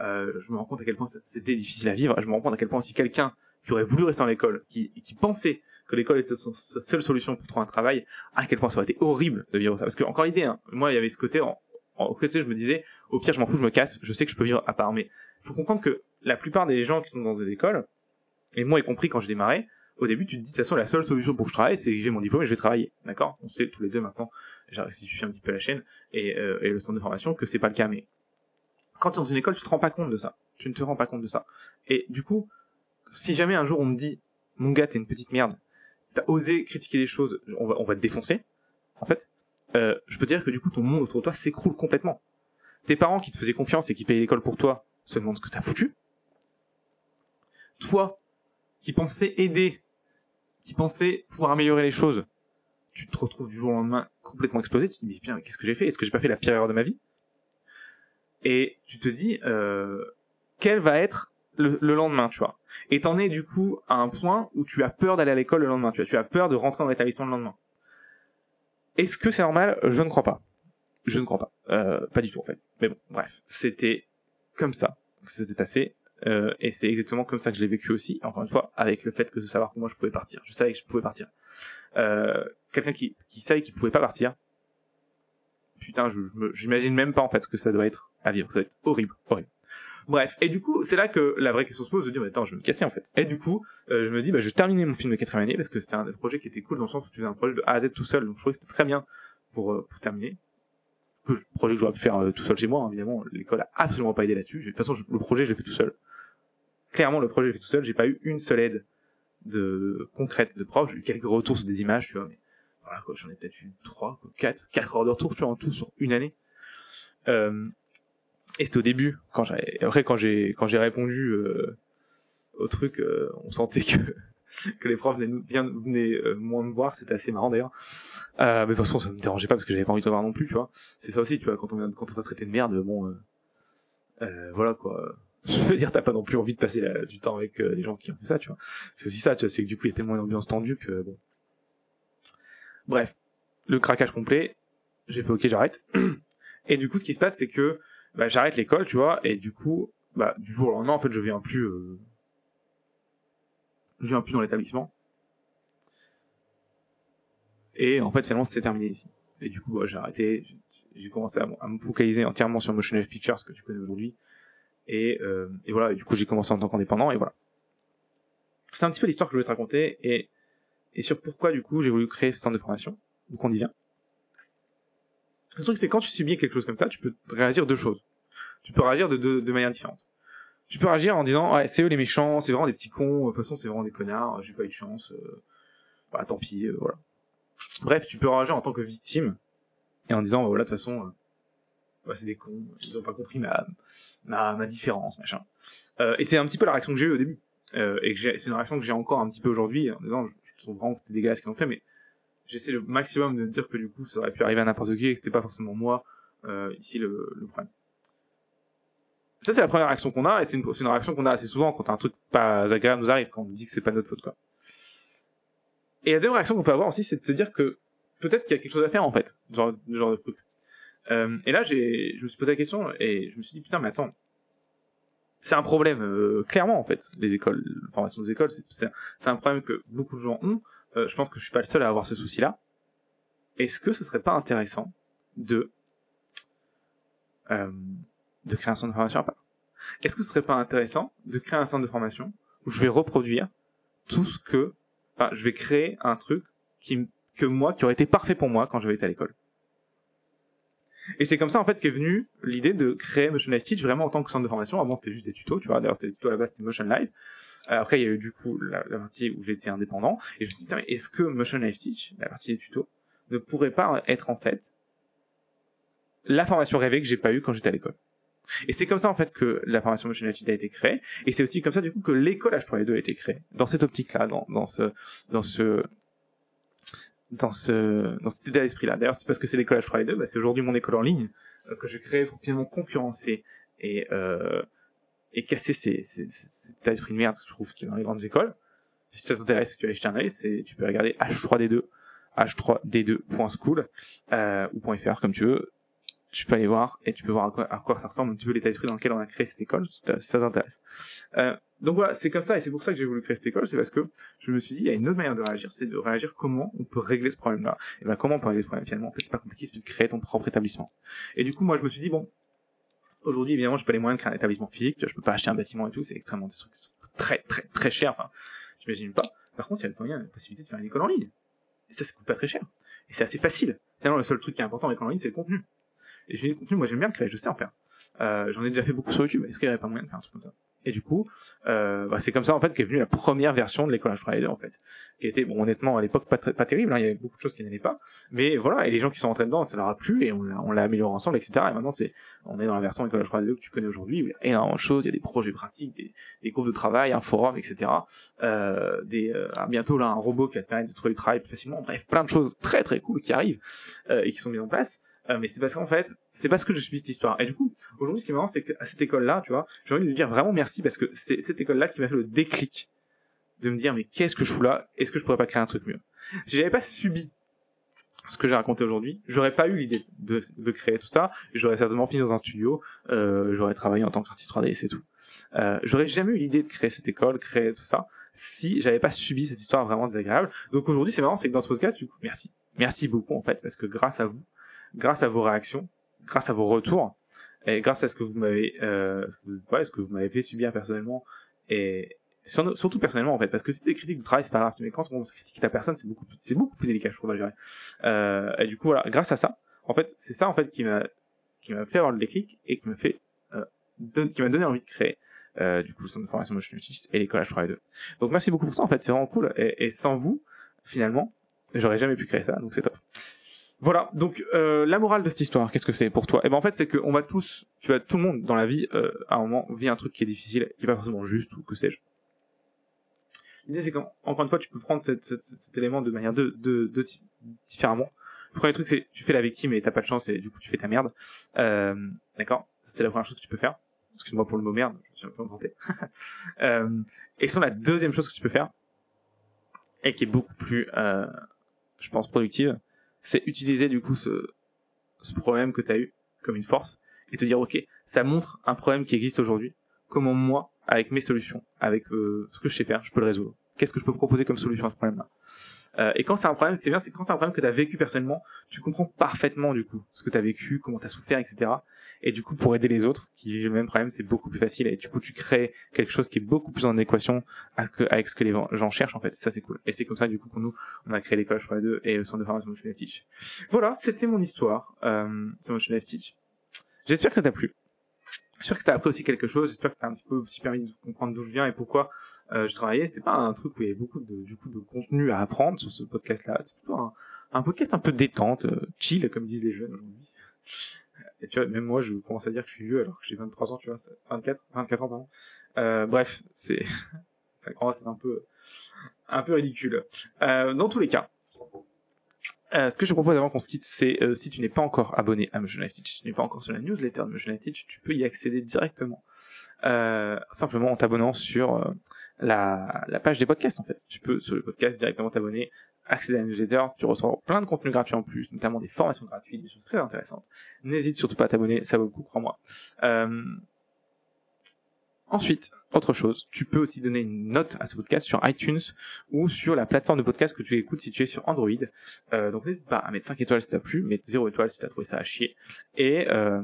euh, je me rends compte à quel point c'était difficile à vivre. Je me rends compte à quel point si quelqu'un qui aurait voulu rester dans l'école, qui, pensait que l'école était sa seule solution pour trouver un travail, à quel point ça aurait été horrible de vivre ça. Parce que encore l'idée, hein, moi il y avait ce côté, en, en côté je me disais, au pire je m'en fous, je me casse, je sais que je peux vivre à part. Mais faut comprendre que la plupart des gens qui sont dans des écoles, et moi y compris quand je démarrais, au début, tu te dis, de toute façon, la seule solution pour que je travaille, c'est que j'ai mon diplôme et je vais travailler. D'accord? On sait tous les deux maintenant, j'ai restitué un petit peu la chaîne et, euh, et le centre de formation, que c'est pas le cas. Mais quand tu es dans une école, tu te rends pas compte de ça. Tu ne te rends pas compte de ça. Et du coup, si jamais un jour on me dit, mon gars, t'es une petite merde, t'as osé critiquer des choses, on va, on va te défoncer, en fait, euh, je peux te dire que du coup, ton monde autour de toi s'écroule complètement. Tes parents qui te faisaient confiance et qui payaient l'école pour toi se demandent ce que t'as foutu. Toi, qui pensais aider qui pensait pouvoir améliorer les choses, tu te retrouves du jour au lendemain complètement explosé, tu te dis, bien, qu'est-ce que j'ai fait? Est-ce que j'ai pas fait la pire erreur de ma vie? Et tu te dis, euh, quel va être le, lendemain, tu vois? Et t'en es du coup à un point où tu as peur d'aller à l'école le lendemain, tu vois, tu as peur de rentrer dans l'établissement le lendemain. Est-ce que c'est normal? Je ne crois pas. Je ne crois pas. Euh, pas du tout en fait. Mais bon, bref, c'était comme ça que ça s'était passé. Euh, et c'est exactement comme ça que je l'ai vécu aussi, encore une fois, avec le fait que de savoir que moi je pouvais partir. Je savais que je pouvais partir. Euh, Quelqu'un qui, qui savait qu'il pouvait pas partir, putain, je, j'imagine même pas en fait ce que ça doit être à vivre. Ça doit être horrible, horrible. Bref, et du coup, c'est là que la vraie question se pose de dire, mais attends, je vais me casser en fait. Et du coup, euh, je me dis, bah, je vais terminer mon film de quatrième année parce que c'était un des projets qui était cool dans le sens où tu faisais un projet de A à Z tout seul, donc je trouvais que c'était très bien pour, euh, pour terminer. Que projet que j'aurais pu faire euh, tout seul chez moi, hein, évidemment, l'école a absolument pas aidé là-dessus. De toute façon, le projet, je l'ai fait tout seul clairement le projet j'ai fait tout seul, j'ai pas eu une seule aide de concrète de prof, j'ai eu quelques retours sur des images, tu vois, mais voilà quoi, j'en ai peut-être eu trois, quatre, quatre heures de retour, tu vois, en tout sur une année. Euh, et c'était au début, quand j'ai, après quand j'ai, quand j'ai répondu euh, au truc, euh, on sentait que que les profs venaient venaient euh, moins me voir, c'était assez marrant d'ailleurs. Euh, mais de toute façon, ça me dérangeait pas parce que j'avais pas envie de le voir non plus, tu vois. C'est ça aussi, tu vois, quand on quand on t'a traité de merde, bon, voilà quoi je veux dire, t'as pas non plus envie de passer du temps avec euh, les gens qui ont fait ça, tu vois. C'est aussi ça, tu vois, c'est que du coup, il y a tellement une ambiance tendue que, bon. Bref, le craquage complet, j'ai fait ok, j'arrête. Et du coup, ce qui se passe, c'est que bah, j'arrête l'école, tu vois, et du coup, bah, du jour au lendemain, en fait, je viens plus, euh... je viens plus dans l'établissement. Et en fait, finalement, c'est terminé ici. Et du coup, bah, j'ai arrêté, j'ai commencé à, me focaliser entièrement sur Motion Wave Pictures, que tu connais aujourd'hui. Et, euh, et voilà, et du coup, j'ai commencé en tant qu'indépendant, et voilà. C'est un petit peu l'histoire que je voulais te raconter, et, et sur pourquoi, du coup, j'ai voulu créer ce centre de formation. Donc, on y vient. Le truc, c'est quand tu subis quelque chose comme ça, tu peux réagir deux choses. Tu peux réagir de deux de manières différentes. Tu peux réagir en disant, ouais, c'est eux les méchants, c'est vraiment des petits cons, de toute façon, c'est vraiment des connards, j'ai pas eu de chance, euh, bah, tant pis, euh, voilà. Bref, tu peux réagir en tant que victime, et en disant, bah, voilà, de toute façon, euh, bah, c'est des cons, ils ont pas compris ma, ma, ma différence, machin. Euh, et c'est un petit peu la réaction que j'ai eue au début. Euh, et que c'est une réaction que j'ai encore un petit peu aujourd'hui, en disant, je, je vraiment que c'était dégueulasse ce qu'ils ont fait, mais j'essaie le maximum de dire que du coup, ça aurait pu arriver à n'importe qui et que c'était pas forcément moi, ici, le, le problème. Ça, c'est la première réaction qu'on a, et c'est une, réaction qu'on a assez souvent quand un truc pas agréable nous arrive, quand on nous dit que c'est pas notre faute, quoi. Et la deuxième réaction qu'on peut avoir aussi, c'est de se dire que peut-être qu'il y a quelque chose à faire, en fait, genre, genre de truc. Euh, et là, j'ai, je me suis posé la question, et je me suis dit, putain, mais attends, c'est un problème, euh, clairement, en fait, les écoles, la formation des écoles, c'est, c'est un problème que beaucoup de gens ont, euh, je pense que je suis pas le seul à avoir ce souci-là. Est-ce que ce serait pas intéressant de, euh, de créer un centre de formation à part Est-ce que ce serait pas intéressant de créer un centre de formation où je vais reproduire tout ce que, enfin, je vais créer un truc qui, que moi, qui aurait été parfait pour moi quand j'avais été à l'école. Et c'est comme ça en fait qu'est venue l'idée de créer Motion Live Teach vraiment en tant que centre de formation. Avant c'était juste des tutos, tu vois. D'ailleurs c'était des tutos à la base, c'était Motion Live. Euh, après il y a eu du coup la, partie où j'étais indépendant. Et je me suis dit, est-ce que Motion Live Teach, la partie des tutos, ne pourrait pas être en fait la formation rêvée que j'ai pas eue quand j'étais à l'école? Et c'est comme ça en fait que la formation Motion Teach a été créée. Et c'est aussi comme ça du coup que l'école H3 2 a été créée. Dans cette optique-là, dans, dans ce, dans ce, dans ce dans cet état d'esprit là d'ailleurs c'est parce que c'est l'école H3 2 bah, c'est aujourd'hui mon école en ligne euh, que j'ai créé pour finalement concurrencer et euh, et casser ces, ces, cet état d'esprit de merde que je trouve qu'il y a dans les grandes écoles si ça t'intéresse tu vas aller jeter un œil c'est tu peux regarder H3D2 h3d2.school euh, ou .fr comme tu veux tu peux aller voir et tu peux voir à quoi, à quoi ça ressemble un petit peu l'état d'esprit dans lequel on a créé cette école si ça t'intéresse euh, donc voilà, c'est comme ça, et c'est pour ça que j'ai voulu créer cette école, c'est parce que je me suis dit, il y a une autre manière de réagir, c'est de réagir comment on peut régler ce problème-là. Et ben comment on peut régler ce problème finalement? En fait, c'est pas compliqué, c'est de créer ton propre établissement. Et du coup, moi, je me suis dit, bon, aujourd'hui, évidemment, j'ai pas les moyens de créer un établissement physique, je peux pas acheter un bâtiment et tout, c'est extrêmement très, très, très cher, enfin, j'imagine pas. Par contre, il y a le moyen, la possibilité de faire une école en ligne. Et ça, ça coûte pas très cher. Et c'est assez facile. Finalement, le seul truc qui est important avec en ligne, c'est le contenu. Et dis, le contenu, moi, j'aime bien le créer, je sais en faire. Euh, j'en ai déjà fait beaucoup sur YouTube, est-ce qu'il y aurait pas moyen de faire un truc comme ça? Et du coup, euh, bah, c'est comme ça en fait qu'est venue la première version de l'école H3 en fait, qui était honnêtement à l'époque pas, pas terrible, hein, il y avait beaucoup de choses qui n'allaient pas, mais voilà, et les gens qui sont rentrés dedans, ça leur a plu et on l'a, amélioré ensemble, etc. Et maintenant c'est, on est dans la version école H3 que tu connais aujourd'hui, où il y a énormément de choses, il y a des projets pratiques, des, groupes de travail, un forum, etc. Euh, des, euh, bientôt là un robot qui va te permettre de trouver du travail plus facilement, bref, plein de choses très très cool qui arrivent et qui sont mises en place. Euh, mais c'est parce qu'en fait, c'est parce que je suis cette histoire. Et du coup, aujourd'hui, ce qui est marrant, c'est qu'à cette école-là, tu vois, j'ai envie de lui dire vraiment merci parce que c'est cette école-là qui m'a fait le déclic de me dire, mais qu'est-ce que je fous là? Est-ce que je pourrais pas créer un truc mieux? Si j'avais pas subi ce que j'ai raconté aujourd'hui, j'aurais pas eu l'idée de, de, créer tout ça. J'aurais certainement fini dans un studio, euh, j'aurais travaillé en tant qu'artiste 3D et c'est tout. Euh, j'aurais jamais eu l'idée de créer cette école, créer tout ça, si j'avais pas subi cette histoire vraiment désagréable. Donc aujourd'hui, c'est marrant, c'est que dans ce podcast, du coup, merci, merci beaucoup en fait, parce que grâce à vous, grâce à vos réactions, grâce à vos retours, et grâce à ce que vous m'avez, euh, ce, que ouais, ce que vous m'avez fait subir personnellement, et surtout personnellement en fait, parce que si des critiques de travail c'est pas grave, mais quand on critique ta personne, c'est beaucoup, c'est beaucoup plus délicat, je trouve à gérer. Euh, et du coup voilà, grâce à ça, en fait, c'est ça en fait qui m'a, qui m'a fait avoir le déclic et qui m'a fait, euh, qui m'a donné envie de créer. Euh, du coup, le centre de formation Motion Utist et l'école H3 2. Donc merci beaucoup pour ça, en fait, c'est vraiment cool. Et, et sans vous, finalement, j'aurais jamais pu créer ça, donc c'est top. Voilà, donc euh, la morale de cette histoire, qu'est-ce que c'est pour toi? Eh ben en fait, c'est qu'on va tous, tu vois, tout le monde dans la vie, euh, à un moment, vit un truc qui est difficile, qui est pas forcément juste ou que sais-je. L'idée, c'est qu'encore une fois, tu peux prendre cet, élément de manière de, de, de, différemment. Le premier truc, c'est tu fais la victime et t'as pas de chance et du coup tu fais ta merde. Euh, D'accord? C'est la première chose que tu peux faire. Excuse-moi pour le mot merde, je suis un peu inventé. euh, et sinon, la deuxième chose que tu peux faire, et qui est beaucoup plus euh, je pense, productive, c'est utiliser du coup ce, problème que tu as eu comme une force et te dire, ok, ça montre un problème qui existe aujourd'hui. Comment moi, avec mes solutions, avec euh, ce que je sais faire, je peux le résoudre. Qu'est-ce que je peux proposer comme solution à ce problème-là euh, Et quand c'est un problème, c'est bien, c'est quand c'est un problème que tu as vécu personnellement, tu comprends parfaitement du coup ce que tu as vécu, comment tu as souffert, etc. Et du coup, pour aider les autres qui vivent le même problème, c'est beaucoup plus facile. Et du coup, tu crées quelque chose qui est beaucoup plus en équation avec ce que les gens cherchent en fait. Ça, c'est cool. Et c'est comme ça du coup qu'on nous, on a créé l'école les deux et le centre de formation Motion Teach. Voilà, c'était mon histoire euh, sur Motion Teach. J'espère que ça t'a plu. J'espère que t'as appris aussi quelque chose. J'espère que t'as un petit peu aussi permis de comprendre d'où je viens et pourquoi euh, je travaillais. C'était pas un truc où il y avait beaucoup de, du coup, de contenu à apprendre sur ce podcast-là. C'est plutôt un, podcast un peu détente, euh, chill, comme disent les jeunes aujourd'hui. Et tu vois, même moi, je commence à dire que je suis vieux alors que j'ai 23 ans, tu vois, 24, 24 ans, pardon. Euh, bref, c'est, ça commence à être un peu, un peu ridicule. Euh, dans tous les cas, euh, ce que je propose avant qu'on se quitte, c'est euh, si tu n'es pas encore abonné à Motion Life Teach, si tu n'es pas encore sur la newsletter de Motion Life Teach, tu peux y accéder directement, euh, simplement en t'abonnant sur euh, la, la, page des podcasts en fait. Tu peux sur le podcast directement t'abonner, accéder à la newsletter, tu reçois plein de contenus gratuits en plus, notamment des formations gratuites, des choses très intéressantes. N'hésite surtout pas à t'abonner, ça vaut le coup, crois-moi. Ensuite, autre chose, tu peux aussi donner une note à ce podcast sur iTunes ou sur la plateforme de podcast que tu écoutes si tu es sur Android. Euh, donc n'hésite pas à mettre 5 étoiles si t'as plu, mettre 0 étoiles si t'as trouvé ça à chier. Et, euh,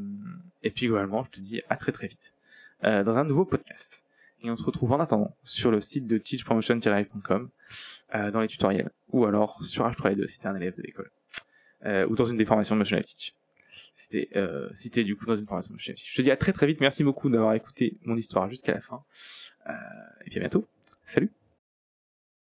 et puis globalement, je te dis à très très vite euh, dans un nouveau podcast. Et on se retrouve en attendant sur le site de teachpromotion-live.com euh, dans les tutoriels ou alors sur H3E2 si t'es un élève de l'école euh, ou dans une des formations de Motion Teach c'était euh, du coup dans une formation de chef. Je te dis à très très vite, merci beaucoup d'avoir écouté mon histoire jusqu'à la fin, euh, et puis à bientôt, salut